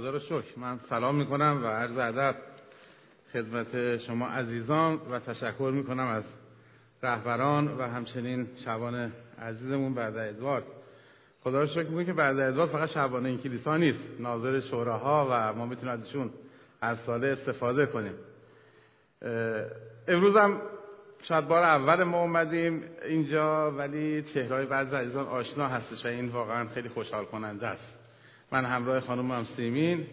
خدا رو شکر. من سلام می‌کنم و عرض ادب خدمت شما عزیزان و تشکر می‌کنم از رهبران و همچنین شبان عزیزمون بعد ادوارد. خدا رو شکر می‌کنم که بعد ادوارد فقط شبانه این کلیسا نیست ناظر شوراها و ما می‌تونیم ازشون هر ساله استفاده کنیم. امروز هم شاید بار اول ما اومدیم اینجا ولی چهرهای بعضی عزیزان آشنا هستش و این واقعا خیلی خوشحال کننده است. من همراه خانم سیمین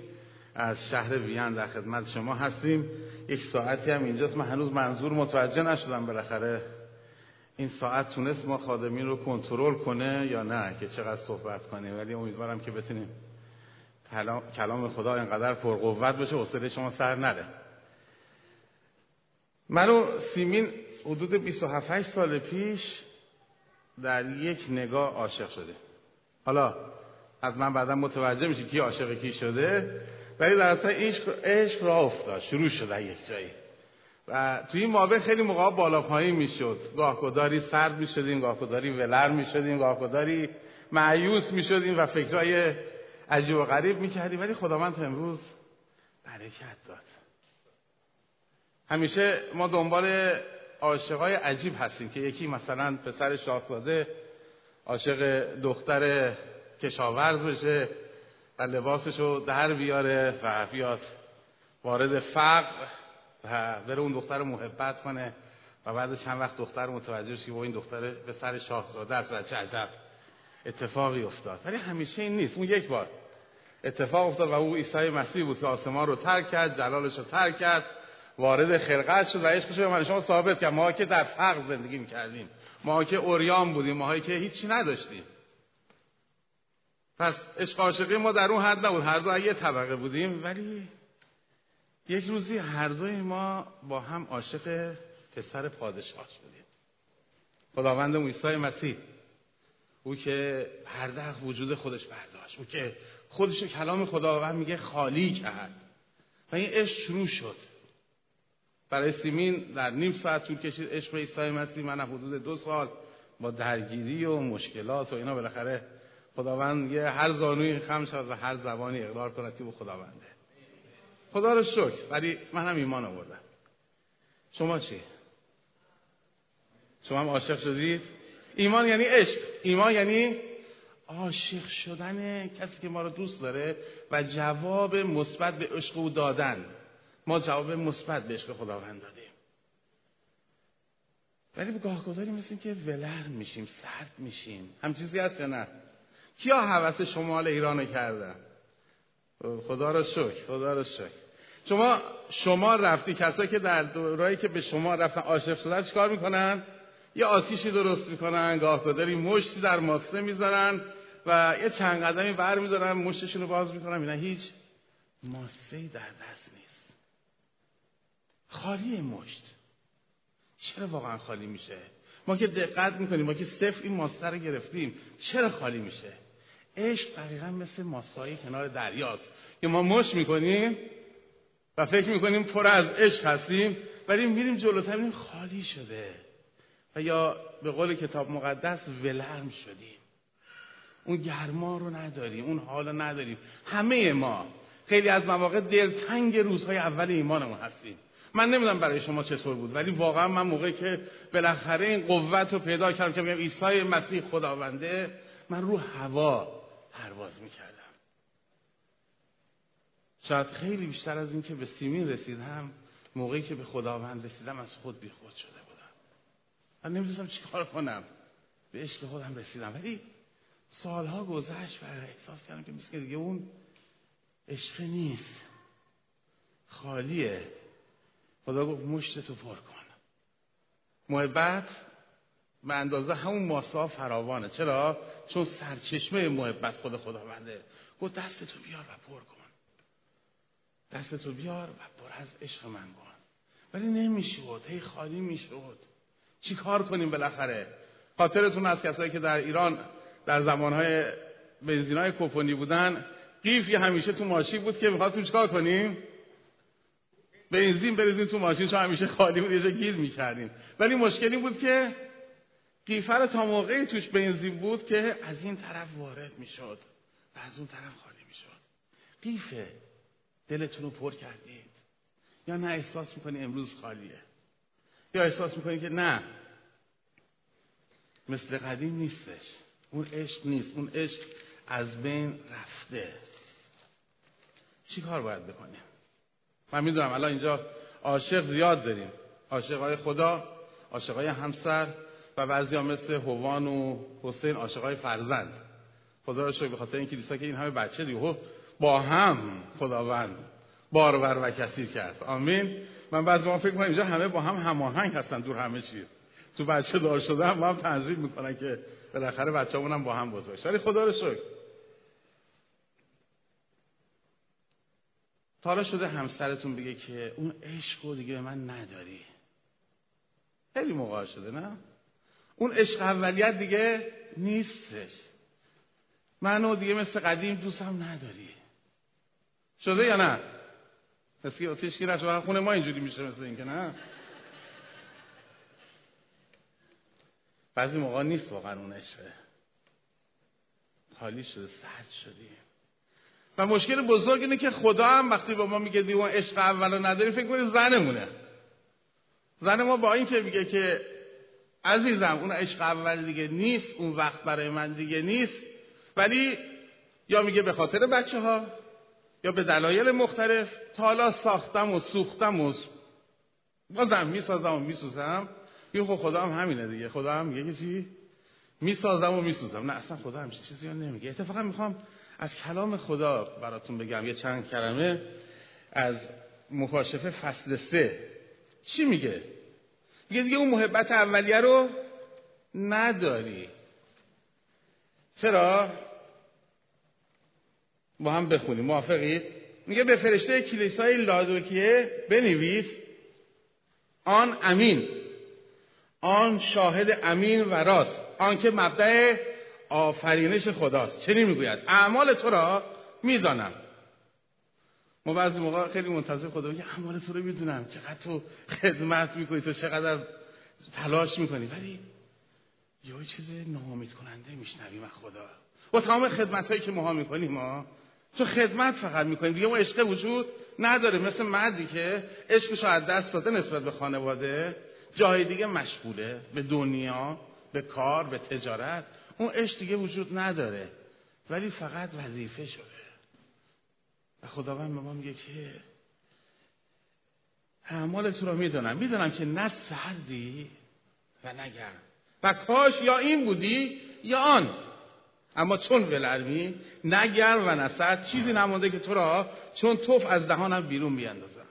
از شهر وین در خدمت شما هستیم. یک ساعتی هم اینجاست. من هنوز منظور متوجه نشدم بالاخره این ساعت تونست ما خادمین رو کنترل کنه یا نه که چقدر صحبت کنیم. ولی امیدوارم که بتونیم کلام خدا اینقدر پرقوت بشه حوصله شما سر نره. منو سیمین حدود 27 سال پیش در یک نگاه عاشق شده حالا از من بعدا متوجه میشه کی عاشق کی شده. ولی در اصلا عشق, را افتاد شروع شده یک جایی. و توی این مابه خیلی موقع بالا پایین می‌شد. گاه کداری سرد می‌شدیم گاه کداری ولر می‌شدیم گاه کداری معیوس می‌شدیم و فکرهای عجیب و غریب می‌کردیم. ولی خداوند تا امروز برکت داد. همیشه ما دنبال عاشقای عجیب هستیم که یکی مثلا پسر شاهزاده عاشق دختر کشاورز بشه و لباسش رو در بیاره و بیاد وارد فقر و بره اون دختر محبت کنه و بعد چند وقت دختر متوجه که این دختر به سر شاهزاده است و چه عجب اتفاقی افتاد. ولی همیشه این نیست. اون یک بار اتفاق افتاد و او عیسی مسیح بود که آسمان رو ترک کرد جلالش رو ترک کرد وارد خلقت شد و عشقش به من شما ثابت کرد. ما که در فقر زندگی می‌کردیم. ما که اوریان بودیم. ما که هیچی نداشتیم. پس عشق عاشقی ما در اون حد نبود. هر دو یه طبقه بودیم ولی یک روزی هر دوی ما با هم عاشق پسر پادشاه شدیم. خداوند عیسی مسیح او که پردخ وجود خودش برداشت او که خودش کلام خداوند میگه خالی کرد. و این عشق شروع شد. برای سیمین در نیم ساعت طول کشید. عشق عیسی مسیح من حدود دو سال با درگیری و مشکلات و اینا بالاخره خداوند یه هر زانوی خم شد و هر زبانی اقرار کند که او خداونده. خدا رو شکر. ولی هم ایمان آوردم. شما چی؟ شما هم عاشق شدید؟ ایمان یعنی عشق. ایمان یعنی عاشق شدن کسی که ما رو دوست داره و جواب مثبت به عشق او دادن. ما جواب مثبت به عشق خداوند دادیم. ولی به گاه گذاری مثل که ولر میشیم سرد میشیم. هم چیزی هست یا نه؟ کیا حوث شمال ایران کردن؟ خدا را شکر خدا را شکر. شما شما رفتی کسایی که در دورایی که به شما رفتن عاشق شدن چیکار می‌کنن؟ یه آتیشی درست می‌کنن گاه گداری مشتی در ماسه می‌ذارن و یه چند قدمی بر می‌ذارن مشتشون رو باز می‌کنن اینا هیچ ماسه در دست نیست. خالی مشت. چرا واقعا خالی میشه؟ ما که دقت می‌کنیم ما که صفر این ماسه رو گرفتیم چرا خالی میشه؟ عشق دقیقا مثل ماسایی کنار دریاست. که ما مش می‌کنیم و فکر می‌کنیم پر از عشق هستیم ولی میریم جلوتر میریم خالی شده. و یا به قول کتاب مقدس ولرم شدیم. اون گرما رو نداریم اون حال رو نداریم. همه ما خیلی از مواقع دلتنگ روزهای اول ایمانمون هستیم. من نمی‌دونم برای شما چطور بود ولی واقعا من موقعی که بالاخره این قوت رو پیدا کردم که بگم عیسی مسیح خداونده من رو هوا پرواز می‌کردم. شاید خیلی بیشتر از این که به سیمین رسیدم موقعی که به خداوند رسیدم از خود بی خود شده بودم. من نمی‌دونستم چی کار کنم. به عشق خودم رسیدم. ولی سالها گذشت و احساس کردم که مثل دیگه اون عشق نیست. خالیه. خدا گفت مشتتو پر کن. محبت به اندازه همون ماسا فراوانه. چرا؟ چون سرچشمه محبت خود خداونده. گفت دستتو بیار و پر کن. دستتو بیار و پر از عشق من کن. ولی نمی‌شود. هی خالی می‌شد چی کار کنیم بالاخره؟ خاطرتون از کسایی که در ایران در زمانهای بنزینای کوپونی بودن قیفی همیشه تو ماشین بود که می‌خواستیم چیکار کنیم؟ بنزین بریزیم تو ماشین چون همیشه خالی بود یه گیر می‌کردیم. ولی مشکلی بود که قیفه رو تا موقعی توش بنزین بود که از این طرف وارد می‌شد و از اون طرف خالی می‌شد. قیفه دلتون رو پر کردید. یا نه احساس می‌کنی امروز خالیه؟ یا احساس می‌کنی که نه مثل قدیم نیستش. اون عشق نیست. اون عشق از بین رفته. چی کار باید بکنیم؟ من می‌دونم الان اینجا عاشق زیاد داریم. عاشقای خدا عاشقای همسر و بعضی مثل هوان و حسین عاشقای فرزند. خدا رو شکر به خاطر این کلیسا که این همه بچه دیگه. با هم خداوند بارور و کثیر کرد. آمین. من بعضی ما فکر کنم اینجا همه با هم هماهنگ هستن دور همه چیز. تو بچه دار شده هم با هم تنظیم می‌کنن که بالاخره بچه هم با هم بزرگ ولی خدا رو شکر. حالا شده همسرتون بگه که اون عشق رو دیگه به من نداری. خیلی موقع شده نه؟ اون عشق اولیت دیگه نیستش. منو دیگه مثل قدیم دوستم نداری. شده یا نه؟ مثل که واسه نشده خونه ما اینجوری میشه مثل این که نه؟ بعضی موقع نیست واقعا اون عشقه خالی شده سرد شدیم. و مشکل بزرگ اینه که خدا هم وقتی با ما میگه دیوان عشق اول رو نداریم فکر کنید زنمونه. زن ما با این که میگه که عزیزم اون عشق اول دیگه نیست اون وقت برای من دیگه نیست. ولی یا میگه به خاطر بچه ها یا به دلایل مختلف تا حالا ساختم و سوختم و بازم می‌سازم و میسوزم. یه خب خدا هم همینه دیگه. خدا هم میگه چی؟ می‌سازم و میسوزم. نه اصلا خدا همچین چیزی نمیگه. اتفاقا می‌خوام از کلام خدا براتون بگم. یه چند کلمه از مکاشفه فصل سه. چی میگه؟ میگه دیگه اون محبت اولیه رو نداری. چرا؟ با هم بخونیم. موافقید؟ میگه به فرشته کلیسای لادوکیه بنویس آن امین. آن شاهد امین و راست. آن که مبدع آفرینش خداست. چنین می‌گوید. اعمال تو را می‌دانم. ما بعضی موقع خیلی منتظر خدا میگه اعمال تو رو می‌دونم چقدر تو خدمت می‌کنی تو چقدر تلاش می‌کنی. ولی یه چیز ناامید کننده میشنویم از خدا. با تمام خدمت هایی که ماها می‌کنیم ما تو خدمت فقط می‌کنیم. دیگه ما عشق وجود نداره. مثل مردی که عشقش از دست داده نسبت به خانواده جای دیگه مشغوله. به دنیا به کار به تجارت. اون عشق دیگه وجود نداره. ولی فقط وظیفه شده. خداوند به ما میگه که اعمال تو رو می‌دونم. می‌دونم که نه سردی و نگرم و کاش یا این بودی یا آن. اما چون ولرمی نگر و نسرد چیزی نمونده که تو را چون توف از دهانم بیرون بیاندازم.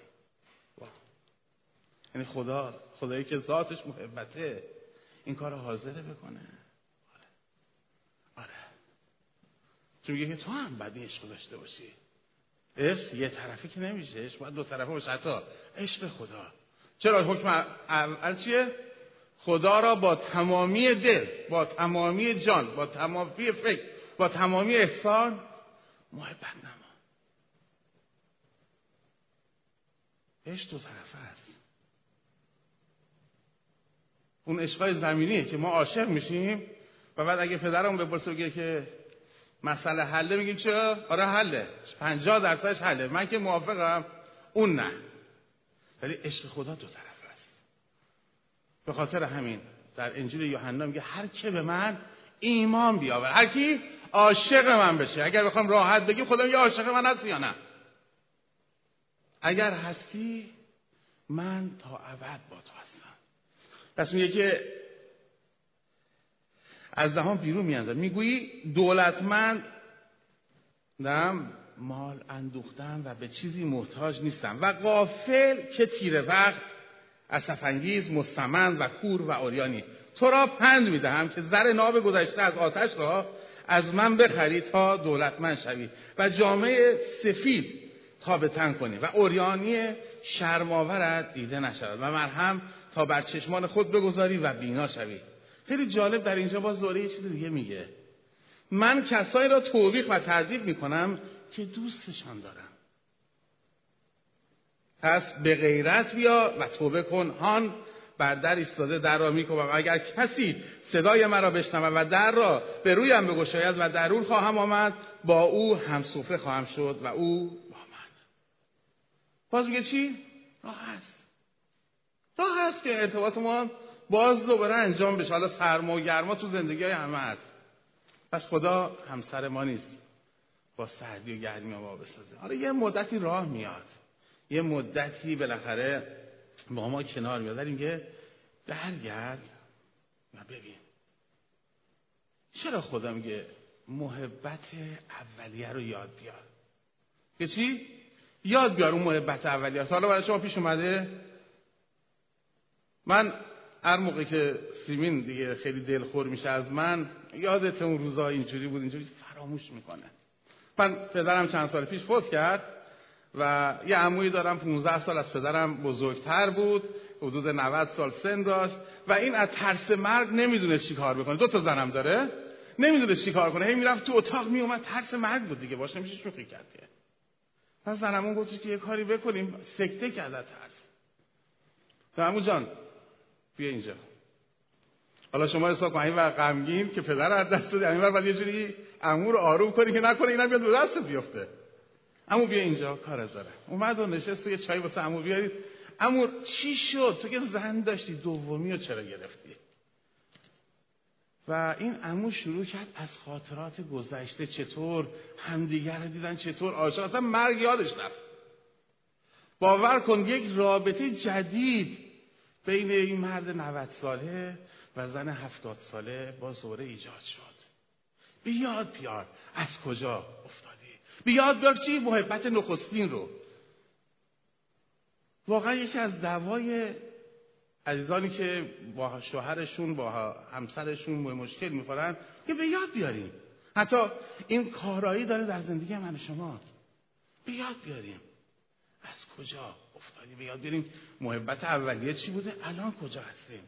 یعنی خدا خدایی که ذاتش محبته این کار حاضره بکنه. چون میگه که تو هم باید عشق داشته باشی. عشق یه طرفی که نمیشه عشق باید دو طرفه باشه حتی عشق خدا. چرا؟ حکم اول چیه؟ خدا را با تمامی دل با تمامی جان با تمامی فکر با تمامی احسان محبت نما. عشق دو طرفه است. اون عشقای زمینیه که ما عاشق میشیم و بعد اگه پدرم بپرسه بگه که مسئله حله میگیم چرا؟ آره حله. پنجاه درصدش حله. من که موافقم اون نه. ولی عشق خدا دو طرف است. به خاطر همین در انجیل یوحنا میگه هر که به من ایمان بیاور هر کی عاشق من بشه. اگر بخوام راحت بگیم خدا میگه عاشق من هستی یا نه؟ اگر هستی من تا ابد با تو هستم. پس میگه که از دهان بیرون میاندازد می‌گویی دولتمند نم مال اندوختم و به چیزی محتاج نیستم. و قافل که تیر وقت اصفانگیز مستمند و کور و اوریانی تو را پند می‌دهم که زر ناب گذشته از آتش را از من بخری تا دولتمند شوی و جامعه سفید تا به تن کنی و اوریانی شرماورت دیده نشود و مرهم تا بر چشمان خود بگذاری و بینا شوی. خیلی جالب در اینجا باز دوره یه چیز دیگه میگه. من کسایی را توبیخ و تعذیب می‌کنم که دوستشان دارم. پس به غیرت بیا و توبه کن. هان بر در ایستاده در را می‌کنم اگر کسی صدای مرا بشنود و در را به رویم بگشاید و درون خواهم آمد با او هم سفره خواهم شد و او با من باز میگه چی؟ راه هست. راه هست که ارتباط ما باز دوباره انجام بشه. حالا سرما و گرما تو زندگی های همه هست. پس خدا همسر ما نیست. با سردی و گرمی ما بسازه حالا یه مدتی راه میاد. یه مدتی بالاخره با ما کنار میاد. ولی میگه برگرد. و ببین. چرا خدا میگه محبت اولیه رو یاد بیار؟ که چی؟ یاد بیار اون محبت اولیه حالا برای شما پیش اومده. من هر موقع که سیمین دیگه خیلی دلخور میشه از من یادت اون روزا اینجوری بود اینجوری فراموش می‌کنه. من پدرم چند سال پیش فوت کرد و یه عمویی دارم 15 سال از پدرم بزرگتر بود حدود 90 سال سن داشت و این از ترس مرگ نمی‌دونه چی کار بکنه. دو تا زنم داره نمی‌دونه چی کار کنه. هی می‌رفت تو اتاق میومد ترس مرگ بود دیگه باشه نمیشه شوخی کرد که پس زنمون گفت که یه کاری بکنیم. سکته کرد ترس. عمو جان بیا اینجا. حالا شما حساب کن این غمگین که پدر از دست دادی این بعد یه جوری عمو رو آروم کنی که نکنه اینا بیاد رو دست بیفته. عمو بیا اینجا کارت داره. اومد و نشست یه چای واسه عمو بیارید. عمو چی شد؟ تو که زن داشتی دومی رو چرا گرفتی؟ و این عمو شروع کرد از خاطرات گذشته چطور همدیگر رو دیدن چطور عاشق اصلا مرگ یادش رفت. باور کن یک رابطه جدید بین این مرد 90 ساله و زن 70 ساله با زوره ایجاد شد. بیاد بیاد. از کجا افتادی؟ بیاد بیاد چی؟ محبت نخستین رو. واقعا یکی از دوای عزیزانی که با شوهرشون با همسرشون مشکل می‌خورن که به یاد بیاریم. حتی این کارایی داره در زندگی من شما. به یاد بیاریم. از کجا افتادی؟ به یاد بیاریم محبت اولیه چی بوده؟ الان کجا هستیم؟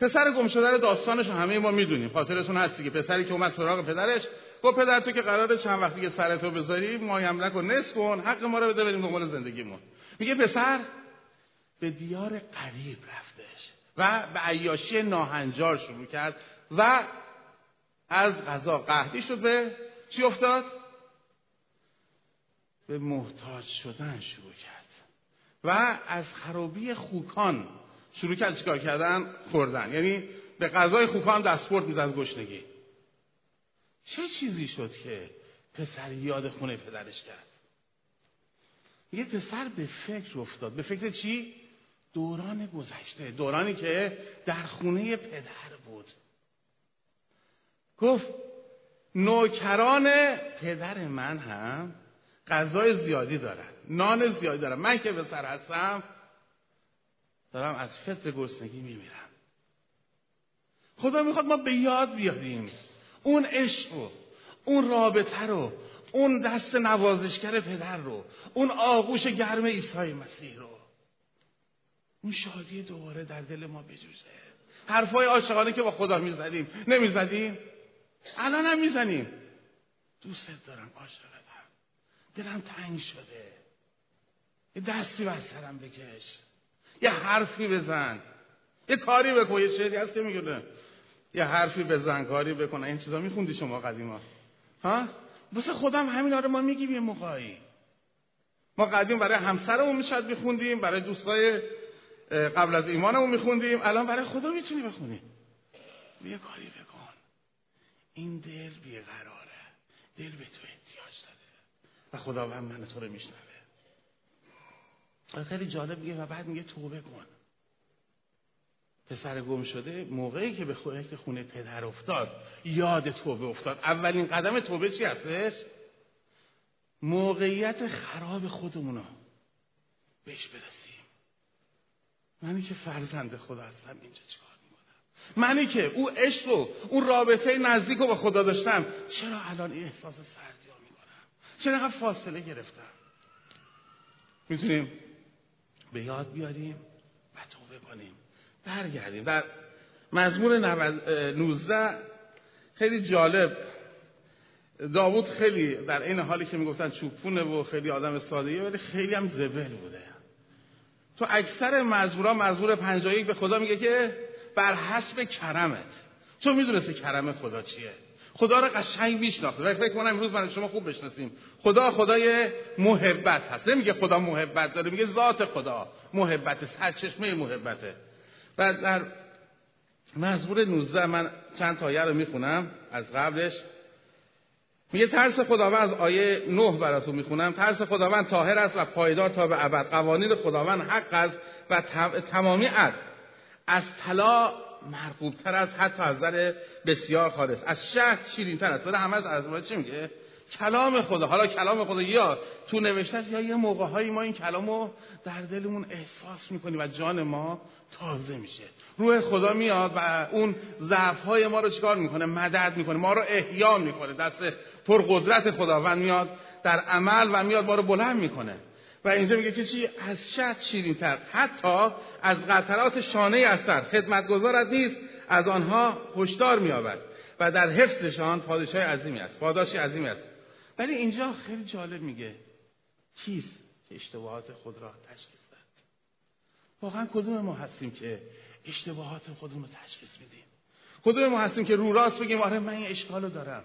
پسر گم شده رو داستانش همه ما می‌دونیم. خاطرتون هستی که پسری که اومد سراغ پدرش گفت پدر تو که قراره چند وقتی که سرتو بذاری ما یملک و نصف کن حق ما رو بده بریم دنبال زندگیمون. میگه پسر به دیار قریب رفتش و به عیاشی ناهنجار شروع کرد و از غذا قهدی شد به چی افتاد؟ به محتاج شدن شروع کرد. و از خرابی خوکان شروع کرد چیکار کردن؟ خوردن. یعنی به غذای خوکان دستپورت می‌زد از گشنگی. چه چیزی شد که پسر یاد خونه پدرش کرد؟ یه پسر به فکر افتاد. به فکر چی؟ دوران گذشته. دورانی که در خونه پدر بود. گفت نوکران پدر من هم غذای زیادی دارن. نان زیادی دارن. من که پسر هستم دارم از فطر گرسنگی میمیرم. خدا می‌خواد ما به یاد بیاریم. اون عشق رو اون رابطه رو اون دست نوازشگر پدر رو اون آغوش گرم عیسی مسیح رو. اون شادی دوباره در دل ما بجوشه. حرفای عاشقانه که با خدا می‌زدیم. نمی‌زدیم؟ الان هم می‌زنیم. دوستت دارم عاشقتم دلم تنگ شده. یه دستی بر سرم بکش. یه حرفی بزن. یه کاری بکن. یه شعری هست که میگونه یه حرفی بزن کاری بکنه این چیزا میخوندی شما قدیما. ها؟ واسه خودم همین آره ما میگیم یه موقعی. ما قدیم برای همسرمون می‌شد میخوندیم برای دوستای قبل از ایمانمون میخوندیم. الان برای خدا می‌تونی بخونی. یه کاری بکن. این دل بیقراره. دل به تو احتیاج داره. و خداوند من تو رو میشنوه. خیلی جالب میگه و بعد میگه توبه کن. پسر گم شده موقعی که به خونه خونه پدر افتاد یاد توبه افتاد. اولین قدم توبه چی هستش؟ موقعیت خراب خودمونو بهش برسیم. منی که فرزند خدا هستم اینجا چیکار می‌کنم؟ منی که او عشق و اون رابطه نزدیک رو با خدا داشتم چرا الان این احساس سردی چرا فاصله گرفتم. می‌تونیم به یاد بیاریم و توبه کنیم. برگردیم. در مزمور 19 خیلی جالب. داوود خیلی در این حالی که می‌گفتن چوپونه و خیلی آدم سادهیه ولی خیلی هم زبل بوده. تو اکثر مزمورا مزمور 51 به خدا میگه که بر حسب کرمت. تو می‌دونستی کرم خدا چیه. خدا رو قشنگ میشناخته و فکر کنم امروز من شما خوب بشناسیم. خدا خدای محبت هست. نمیگه خدا محبت داره میگه ذات خدا محبت سرچشمه محبته. و در مزمور 19 من چند تایه رو می‌خونم از قبلش. میگه ترس خداوند از آیه 9 براتون می‌خونم. ترس خداوند طاهر است و پایدار تا به ابد. قوانین خداوند حق است و تمامی عدل از طلا مرغوب تر است حتی از نظر بسیار خالص. از شهد شیرین تر است همه از چی میگه؟ کلام خدا. حالا کلام خدا یا تو نوشته یا یه موقع هایی ما این کلام رو در دلمون احساس می‌کنیم و جان ما تازه میشه. روح خدا میاد و اون ضعف های ما رو چیکار می‌کنه؟ مدد می‌کنه. ما رو احیا می‌کنه. دست پرقدرت خداوند میاد در عمل و میاد ما رو بلند می‌کنه. و اینجا میگه که چی؟ از شد شیرین تر حتی از قطرات شانه اثر خدمتگزارت نیست از آنها هشدار مییابد و در حفظشان پادشاه عظیمی است پاداشی عظیمی است. ولی اینجا خیلی جالب میگه کیست که اشتباهات خود را تشخیص داد؟ واقعا کدوم ما هستیم که اشتباهات خودمون رو تشخیص میدیم؟ کدوم ما هستیم که رو راست بگیم آره من این اشکالو دارم.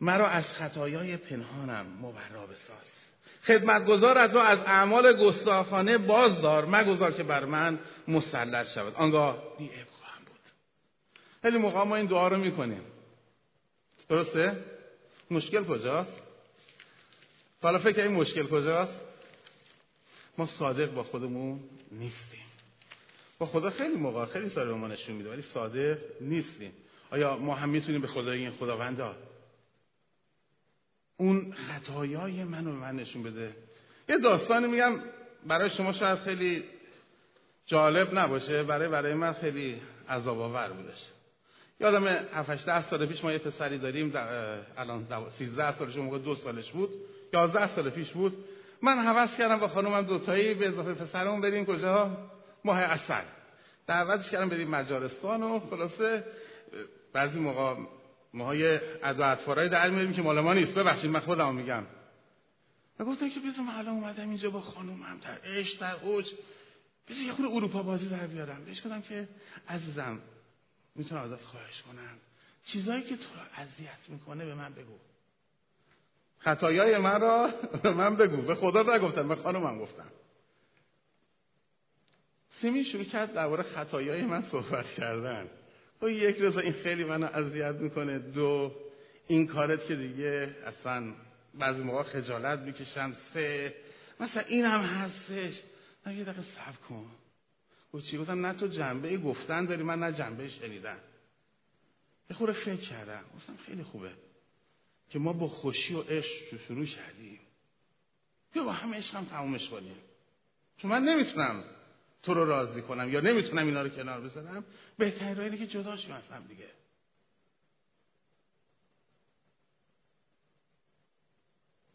مرا از خطایای پنهانم مبرا بساز. خدمتگزارت را از اعمال گستاخانه بازدار. مگذار که بر من مسلط شود. آنگاه بی خواهم بود. خیلی موقع ما این دعا رو می‌کنیم. درسته؟ مشکل کجاست؟ حالا فکر این مشکل کجاست؟ ما صادق با خودمون نیستیم. با خدا خیلی موقع خیلی سال ما نشون میده ولی صادق نیستیم. آیا ما هم می‌تونیم به خدای این خداوندا اون خطایای منو به من نشون بده. یه داستانی میگم برای شما شاید خیلی جالب نباشه برای برای من خیلی عذاب آور بودش. یادم 7 ده سال پیش ما یه پسری داریم الان 13 سالش موقع دو سالش بود. 11 سال پیش بود. من حوض کردم با خانومم دوتایی به اضافه پسرمون بریم کجا؟ ماه اصل دعوتش کردم بریم مجارستان و خلاصه بعضی موقع ماهای ادو اطفارای در میاریم که مال ما نیست. ببخشید من خودم میگم. و گفتم که بذار من الان اومدم اینجا با خانومم در عشق در اوج. بذار یه خود اروپا بازی در بیارم. بهش گفتم که عزیزم می‌تونم ازت خواهش کنم. چیزایی که تو رو اذیت می‌کنه به من بگو. خطایای من را به من بگو. به خدا نگفتم به خانومم گفتم. سیمی شروع کرد درباره خطایای من صحبت کردن. و یک روز این خیلی منو اذیت می‌کنه. دو این کارت که دیگه اصلا بعضی موقع خجالت می‌کشم. سه مثلا این هم هستش. نه یه دقیقه صبر کن. گفت چی؟ گفتم نه تو جنبه گفتن داری من نه جنبه شنیدن یه خوره فکر کردم. گفتم خیلی خوبه که ما با خوشی و عشق شروع کردیم. بیا با هم عشق هم تمومش کنیم. چون من نمی‌تونم تو رو راضی کنم یا نمی‌تونم اینا رو کنار بذارم؟ بهترین راه اینه که جدا شیم از هم دیگه.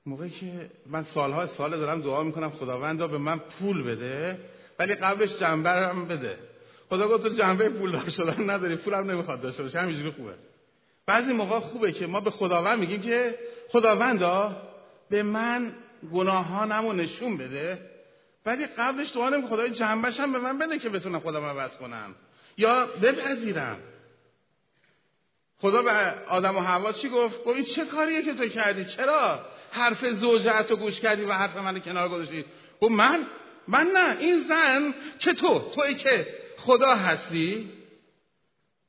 موقعی که من سالها سال دارم دعا می‌کنم خداوندا به من پول بده ولی قبلش جنبه هم بده. خدا گفت تو جنبه پول دار شدن نداری پولم نمی‌خواد داشته باشه. همینجوری خوبه. بعضی موقع خوبه که ما به خداوند میگیم که خداوندا به من گناهانمو نشون بده. ولی قبلش دعا نمی خدای جنبش هم به من بده که بتونم خودم عوض کنم. یا بپذیرم. خدا به آدم و حوا چی گفت؟ گفت این چه کاریه که تو کردی؟ چرا حرف زوجت رو گوش کردی و حرف من کنار گذاشتی؟ گفت من؟ من نه. این زن که تو؟ توی که خدا هستی؟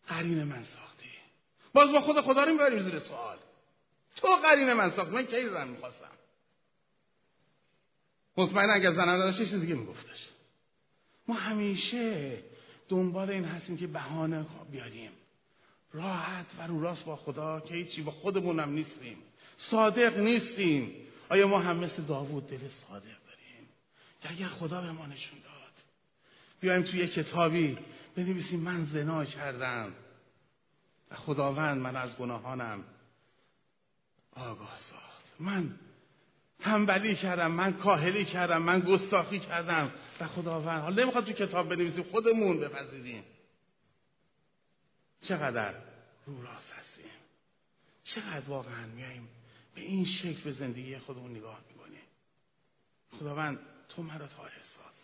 قرین من ساختی. باز با خدا خدا رو می‌بریم زیر سوال. تو قرین من ساختی. من کی زن می‌خواستم؟ مطمئن اگر زن نداشت چیز دیگه میگفتش. ما همیشه دنبال این هستیم که بهانه بیاریم. راحت و رو راست با خدا که هیچی با خودمونم نیستیم. صادق نیستیم. آیا ما هم مثل داوود دل صادق داریم؟ که اگر خدا به ما نشون داد. بیایم توی یه کتابی بنویسیم من زنا کردم. و خداوند من از گناهانم آگاه ساخت. من تنبلی کردم من کاهلی کردم من گستاخی کردم. و خداوند حالا نمی‌خواد تو کتاب بنویسیم خودمون بپذیریم. چقدر رو راست هستیم. چقدر واقعا میاییم به این شکل به زندگی خودمون نگاه می‌کنیم. خداوند تو مرا تا احساس.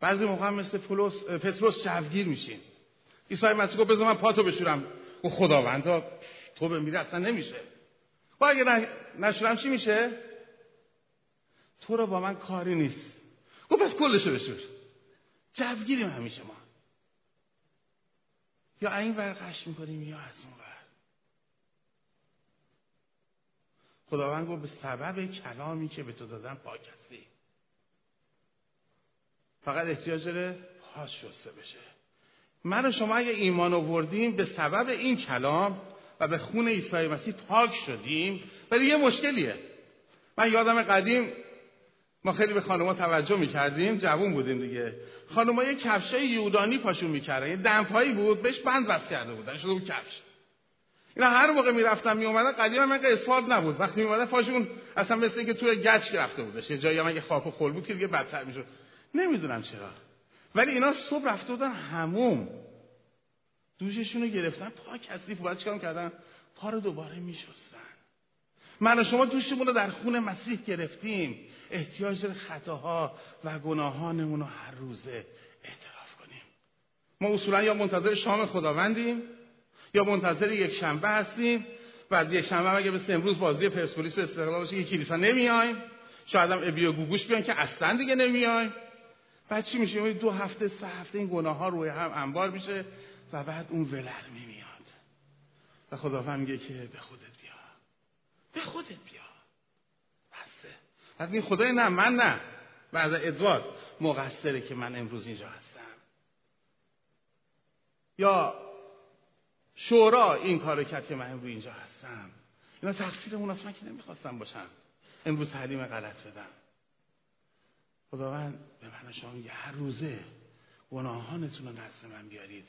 بعضی موقع مثل پولس پتروس جوگیر میشیم. عیسی مسیح گفت بذار من پاتو بشورم. و خداوندا تو به اصلا نمیشه. و اگه نشورم چی میشه؟ تو رو با من کاری نیست. گفت پس کلشو بشور. جوگیریم همیشه ما. یا این ور قش می‌کنیم یا از اون ور. خداوند گفت به سبب کلامی که به تو دادم پاک هستی فقط احتیاج داره پاس شسته بشه. من و شما اگه ایمان آوردیم به سبب این کلام و به خون عیسی مسیح پاک شدیم. ولی یه مشکلیه. من یادم قدیم ما خیلی به خانوما توجه می‌کردیم. جوون بودیم دیگه. خانوما یه کفشای یودانی پاشون می‌کردن. یه دمپایی بود بهش بند بست کرده بودن. شده بود کفش. اینا هر موقع می‌رفتن میومدن قدیم من اسفالت نبود. وقتی میومدن پاشون اصلا مثل اینکه توی گچ گرفته بودش. یه جایی هم اگه خاک و خل بود که دیگه بدتر می‌شد. نمی‌دونم چرا. ولی اینا صبح رفته بودن هموم. دوششون رو گرفتن پا کثیف باید چیکار کردن؟ پا رو دوباره میشستن. من و شما دوشمون رو در خون مسیح گرفتیم. احتیاج داره خطاها و گناهانمون رو هر روزه اعتراف کنیم. ما اصولا یا منتظر شام خداوندیم یا منتظر یک شنبه هستیم. بعد یک شنبه اگه به امروز بازی پرسپولیس استقلال باشه که کلیسا نمیایم. شاید هم ابی و گوگوش بیان که اصلا دیگه نمیایم. بعد چی میشه؟ دو هفته سه هفته این گناه ها روی هم انبار میشه. و بعد اون ولر میاد و خداوند میگه که به خودت بیا. به خودت بیا. بسه. بعد این خدای نه من نه. بعد ادوارد مقصره که من امروز اینجا هستم. یا شورا این کارو کرد که من امروز اینجا هستم. اینا تقصیر اون من که نمی‌خواستم باشم. امروز تعلیم غلط بدم. خداوند به من شما میگه هر روزه گناهانتون رو نزد من بیارید.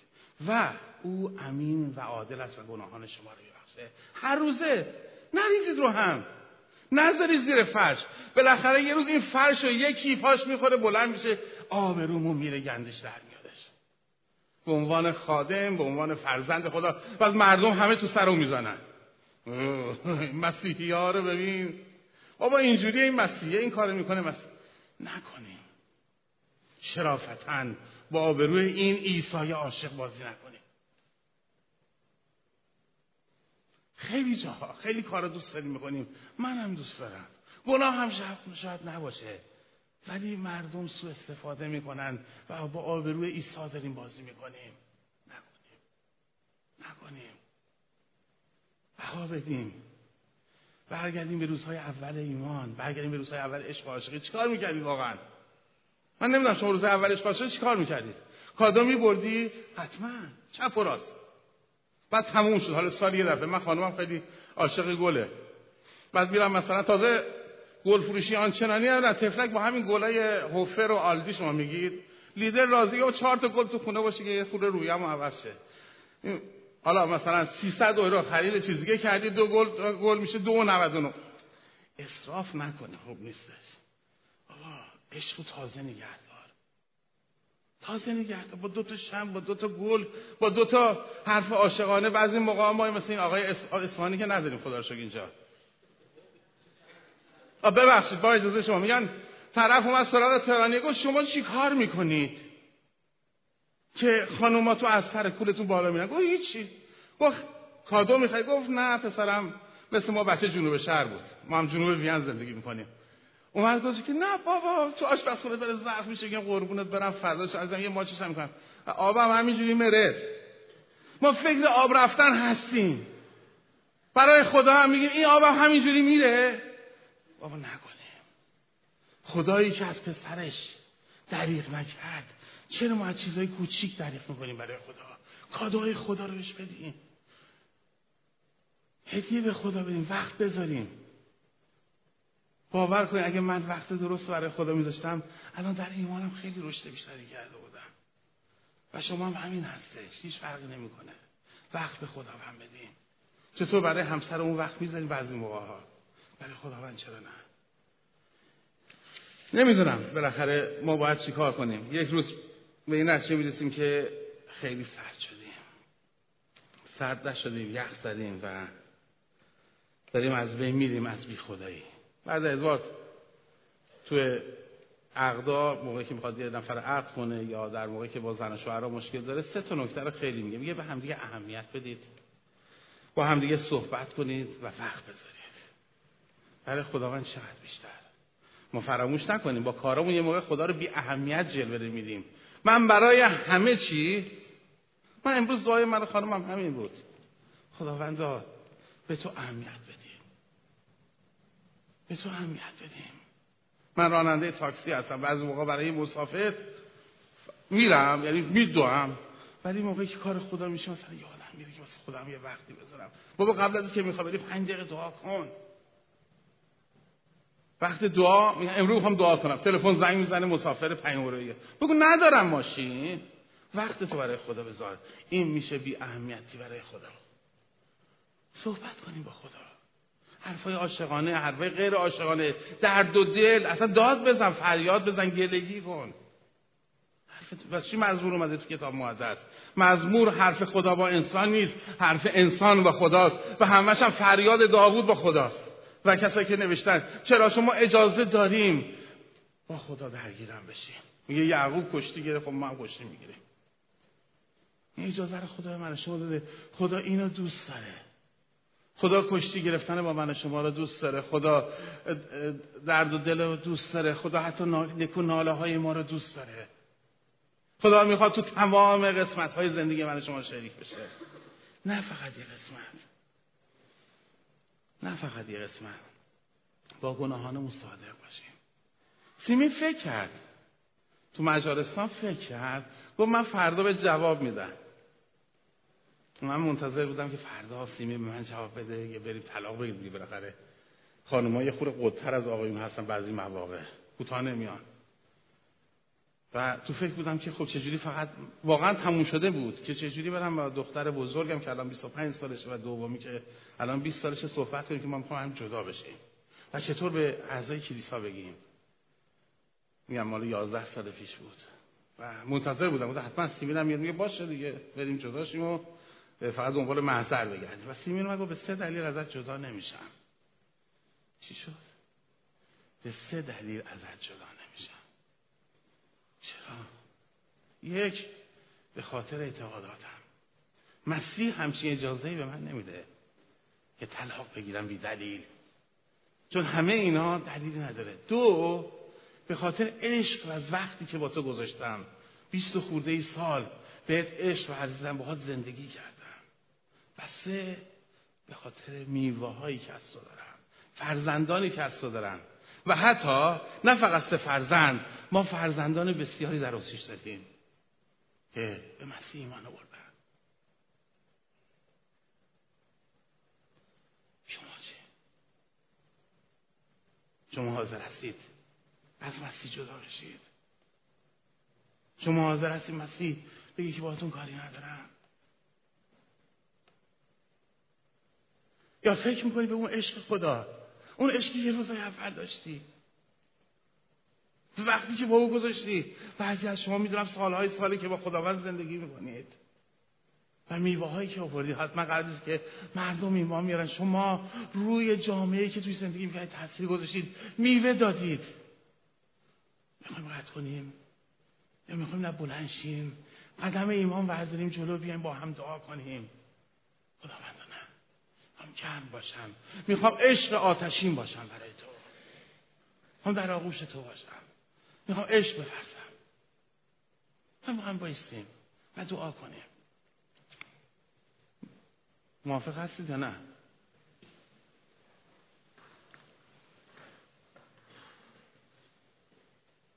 و او امین و عادل است و گناهان شما رو میبخشه. هر روزه نریزید رو هم. نذارید زیر فرش. بالاخره یه روز این فرش رو یکی پاش می‌خوره بلند میشه آبرومون میره گندش در میادش به عنوان خادم به عنوان فرزند خدا. و از مردم همه تو سر رو می‌زنن. مسیحی ها رو ببین. بابا اینجوری این مسیحه این کار می‌کنه مسیح نکنیم. شرافتن با آبروی این عیسی عاشق بازی نکنیم. خیلی جاها خیلی کارا دوست داریم می‌کنیم منم دوست دارم. گناه هم شاید نباشه. ولی مردم سو استفاده می‌کنن و با آبروی عیسی داریم بازی می‌کنیم. نکنیم. نکنیم. بها بدیم. برگردیم به روزهای اول ایمان. برگردیم به روزهای اول عشق و عاشقی. چیکار می‌کردی واقعا؟ من نمی‌دونم شما روز اول عشق عاشقی چیکار می‌کردید کادو میبردید حتما. چپ و راست. بعد تموم شد. حالا سال یه دفعه. من خانمم خیلی عاشق گله. بعد میرم مثلا تازه گل فروشی آنچنانی هم تفلک با همین گلای هوفر و آلدی شما میگید. لیدر راضیه و چهار تا گل تو خونه باشه که یه خورده رویم عوض شه. حالا مثلا 300 اورو خرید چیز دیگه کردی. دو گل گل میشه 2.99 اسراف نکنه. خوب نیستش. بابا. عشق تازه نگهدار. تازه نگهدار. با دو تا شم با دو تا گل با دو تا حرف عاشقانه. بعضی موقع ما مثل این آقای اسفانی که نداریم خدا رو اینجا. ببخشید با اجازه شما. میگن طرف اومد سراغ ترانی گفت شما چی کار می‌کنید؟ که خانوما تو از سر کولتون بالا میرن. گفت هیچی. گفت کادو می‌خوای گفت نه پسرم مثل ما بچه جنوب شهر بود. ما هم جنوب وین زندگی می‌کنیم. اومد گفت که نه بابا تو آشپزخونه داره ظرف میشه که قربونت برم فضاش ازم یه ماچش هم می‌کنم. آبم همینجوری مره. ما فکر آب رفتن هستیم. برای خدا هم میگیم این آبم همینجوری میره. بابا نکنیم خدایی که از پسرش دریغ نکرد. چرا ما از چیزهای کوچیک تعریف می‌کنیم برای خدا؟ کادوهای خدا رو بهش بدیم. هدیه به خدا بدیم. وقت بذاریم. باور کنید اگه من وقت درست برای خدا میذاشتم الان در ایمانم خیلی رشد بیشتری کرده بودم. و شما هم همین هستش هیچ فرقی نمی‌کنه. وقت به خدا هم بدیم چطور برای همسر اون وقت می‌ذاریم بعضی موقع ها برای خداوند چرا نه؟ نمی‌دونم. بالاخره ما باید چیکار کنیم؟ یک روز به این نتیجه می‌رسیم که خیلی سرد شدیم. سرد نشدیم یخ زدیم و داریم از بین میریم از بی خدایی بعد ادوارد توی عقدا موقعی که می‌خواد یه نفر عقد کنه یا در موقعی که با زن و شوهرها مشکل داره سه تا نکته رو خیلی میگه. میگه به همدیگه اهمیت بدید. با همدیگه صحبت کنید و وقت بذارید. برای خداوند چقدر بیشتر؟ ما فراموش نکنیم. با کارامون یه موقع خدا رو بی اهمیت جلوه میدیم. من برای همه چی؟ من امروز دعای من خانمم همین بود. خداوندا به تو اهمیت بدیم. به تو اهمیت بدیم. من راننده تاکسی هستم بعضی موقع برای مسافر میرم یعنی میدوام ولی موقعی که کار خدا میشه مثلا یادم میره که واسه خودم یه وقتی بذارم. بابا قبل از که می‌خوای بری پنج دقیقه دعا کن. وقت دعا امروز می‌خوام دعا کنم. تلفن زنگ می‌زنه مسافر پنج بگو ندارم ماشین. وقت تو برای خدا بذار. این میشه بی اهمیتی برای خدا. صحبت کنیم با خدا. حرفای عاشقانه حرفای غیر عاشقانه. درد و دل. اصلا داد بزن فریاد بزن گلگی کن. حرف چی مزمور اومده تو کتاب مقدس مزمور حرف خدا با انسان نیست. حرف انسان با خداست. و همش هم فریاد داوود با خداست. و کسایی که نوشتن چرا شما اجازه داریم با خدا درگیرم بشیم؟ میگه یعقوب کشتی گرفت خب ما هم کشتی می‌گیریم این اجازه رو خدا من شما داده خدا اینو دوست داره. خدا کشتی گرفتن با من شما رو دوست داره. خدا درد و دل رو دوست داره. خدا حتی نکو ناله های ما رو دوست داره. خدا می‌خواد تو تمام قسمت های زندگی من شما شریک بشه. نه فقط یه قسمت. نه فقط یه قسمت. با گناهانمون صادق باشیم. سیمین فکر کرد. تو مجارستان فکر کرد. گفت من فردا به جواب میدم. من منتظر بودم که فردا سیمی به من جواب بده یه بریم طلاق بگیر دیگه بالاخره. خانم‌ها یه خور قدتر از آقایون هستن بعضی مواقع. کوتاه نمیان. و تو فکر بودم که خب چجوری فقط واقعا تموم شده بود که چجوری برم با دختر بزرگم که الان 25 سالشه و دومی که الان 20 سالشه صحبت کنیم که ما می‌خوایم جدا بشیم. و چطور به اعضای کلیسا بگیم؟ میگم مال 11 سال پیش بود. و منتظر بودم. بودم حتما سیمین هم میگه باشه دیگه بریم جدا شیم و فقط دنبال محضر بگردیم. و سیمین من به سه دلیل ازت جدا نمیشم. چی شد؟ به سه دلیل ازت جدا نمیشم. چرا؟ یک به خاطر اعتقاداتم. مسیح همچین اجازه به من نمیده که طلاق بگیرم بی دلیل. چون همه اینا دلیلی نداره. دو به خاطر عشق و از وقتی که با تو گذاشتم بیست و خورده ای سال بهت عشق و عزیزم باهات زندگی کردم و سه به خاطر میوه هایی که از تو دارم فرزندانی که از تو دارم و حتی نه فقط سه فرزند ما فرزندان بسیاری در آتیش داریم که به مسیح ایمان آوردن. شما چه؟ شما حاضر هستید؟ از مسیح جدا بشید. شما حاضر هستید مسیح؟ بگی که باهاتون کاری ندارم. یا فکر می‌کنی به اون عشق خدا؟ اون عشقی یه روزای اول داشتی. وقتی که با او گذاشتی بعضی از شما می‌دونم سالهای سالی که با خداوند زندگی می‌کنید. و میوه هایی که آوردید حتما قبل که مردم ایمان میارن شما روی جامعه که توی زندگی می‌کنید تاثیر گذاشتید میوه دادید. می‌خوایم قطع کنیم. یا می‌خوایم نه بلند شیم. قدم ایمان برداریم جلو بیایم با هم دعا کنیم. گرم باشم. می‌خوام عشق آتشین باشم برای تو. می‌خوام در آغوش تو باشم. می‌خوام عشق بفرزم هم هم بایستیم و دعا کنیم. موافق هستید یا نه؟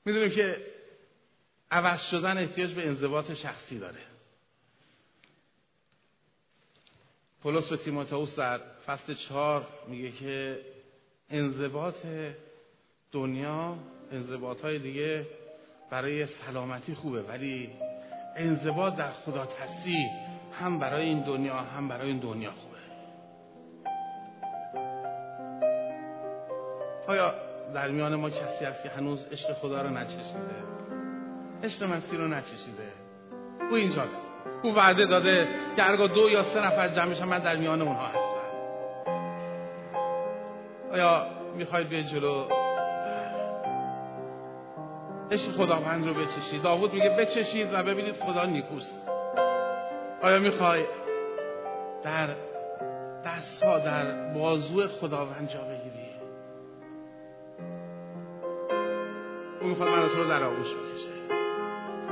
می‌دونیم که عوض شدن احتیاج به انضباط شخصی داره. پولس به تیموتائوس در فصل چهار میگه که انضباط دنیا انضباط های دیگه برای سلامتی خوبه ولی انضباط در خدا ترسی هم برای این دنیا هم برای این دنیا خوبه. آیا در میان ما کسی هست که هنوز عشق خدا رو نچشیده؟ عشق مسیح رو نچشیده؟ او اینجاست. او وعده داده که هرگاه دو یا سه نفر جمع میشن من در میان اونها هستم. آیا می‌خواید به جلو؟ عشق خداوند رو بچشید. داوود میگه بچشید و ببینید خدا نیکوست. آیا می‌خوای در دستها در بازو خداوند جا بگیری؟ او می‌خواد من رو در آغوش بکشه.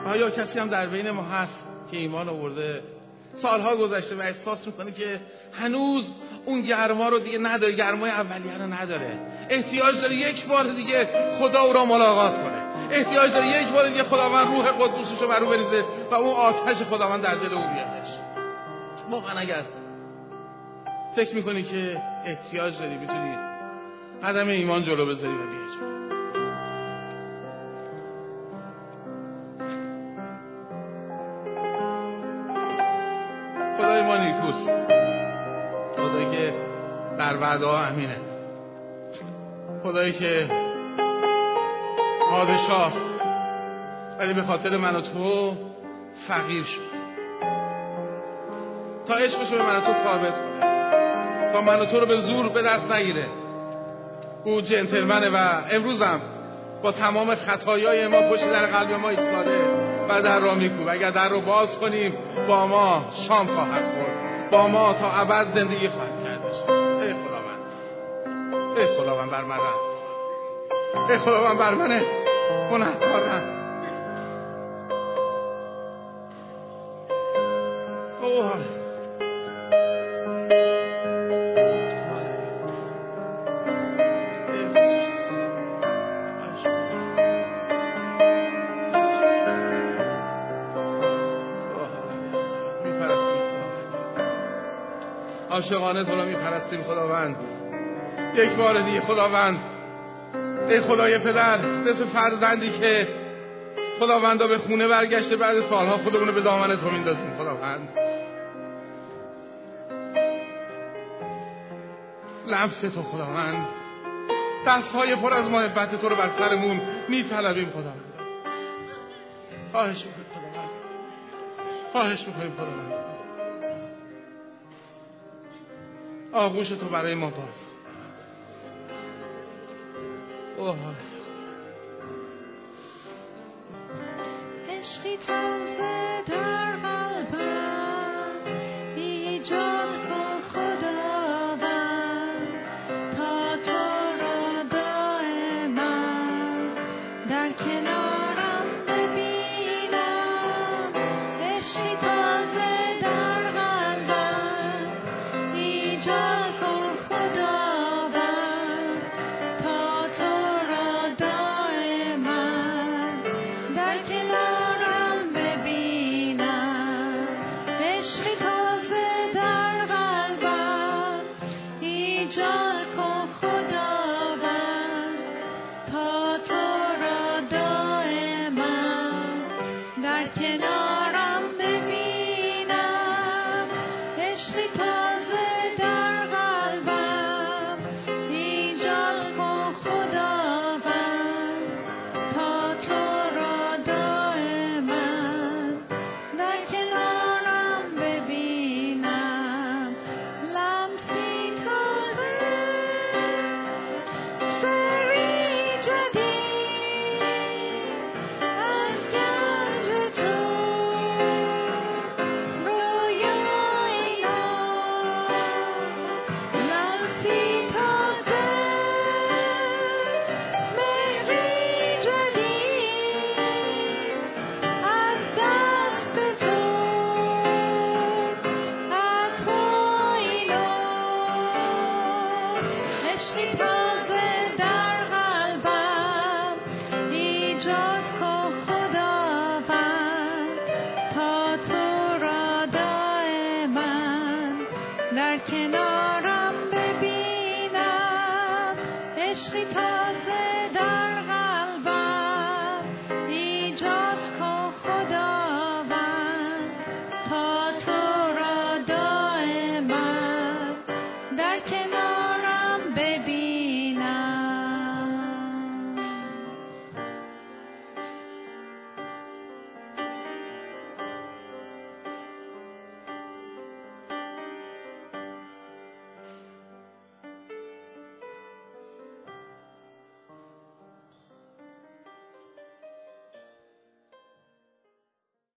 آیا کسی هم در بین ما هست؟ که ایمان آورده. سالها گذشته و احساس می‌کنه که هنوز اون گرما رو دیگه نداره گرمای اولیه رو نداره. احتیاج داره یک بار دیگه خدا او را ملاقات کنه. احتیاج داره یک بار دیگه خداوند روح قدوسش رو بر او بریزه و اون آتش خداوند در دل او بیادش واقعا اگر فکر می‌کنی که احتیاج داری می‌تونی قدم ایمان جلو بذاری و بیای وعده ها امینه. خدایی که پادشاست ولی به خاطر من و تو فقیر شد. تا عشقش به من و تو ثابت کنه. تا من و تو رو به زور به دست نگیره. او جنتلمنه و امروزم با تمام خطایای ما پشت در قلب ما ایستاده و در را میکوب. اگر در رو باز کنیم با ما شام خواهد خورد. با ما تا ابد زندگی خواهد ای خداوند بر من ای خداوند بر منه. گناهکارم اوه. عاشقانه تو رو میپرستیم خداوند. یک بار دیگه خداوند ای خدای پدر مثل فرزندی که خداوند به خونه برگشته بعد سالها خودمون رو به دامن تو میندازیم خداوند. لمس تو خداوند. دست های پر از محبت تو رو بر سرمون میطلبیم خداوند. خواهش می‌کنیم خداوند. خواهش می‌کنیم خداوند. آغوش تو برای ما باز. عشقی تازه در قلبم ایجاد کن خداوند تا تو را دائما در کنارم ببینم. عشقی تازه در قلبم ایجاد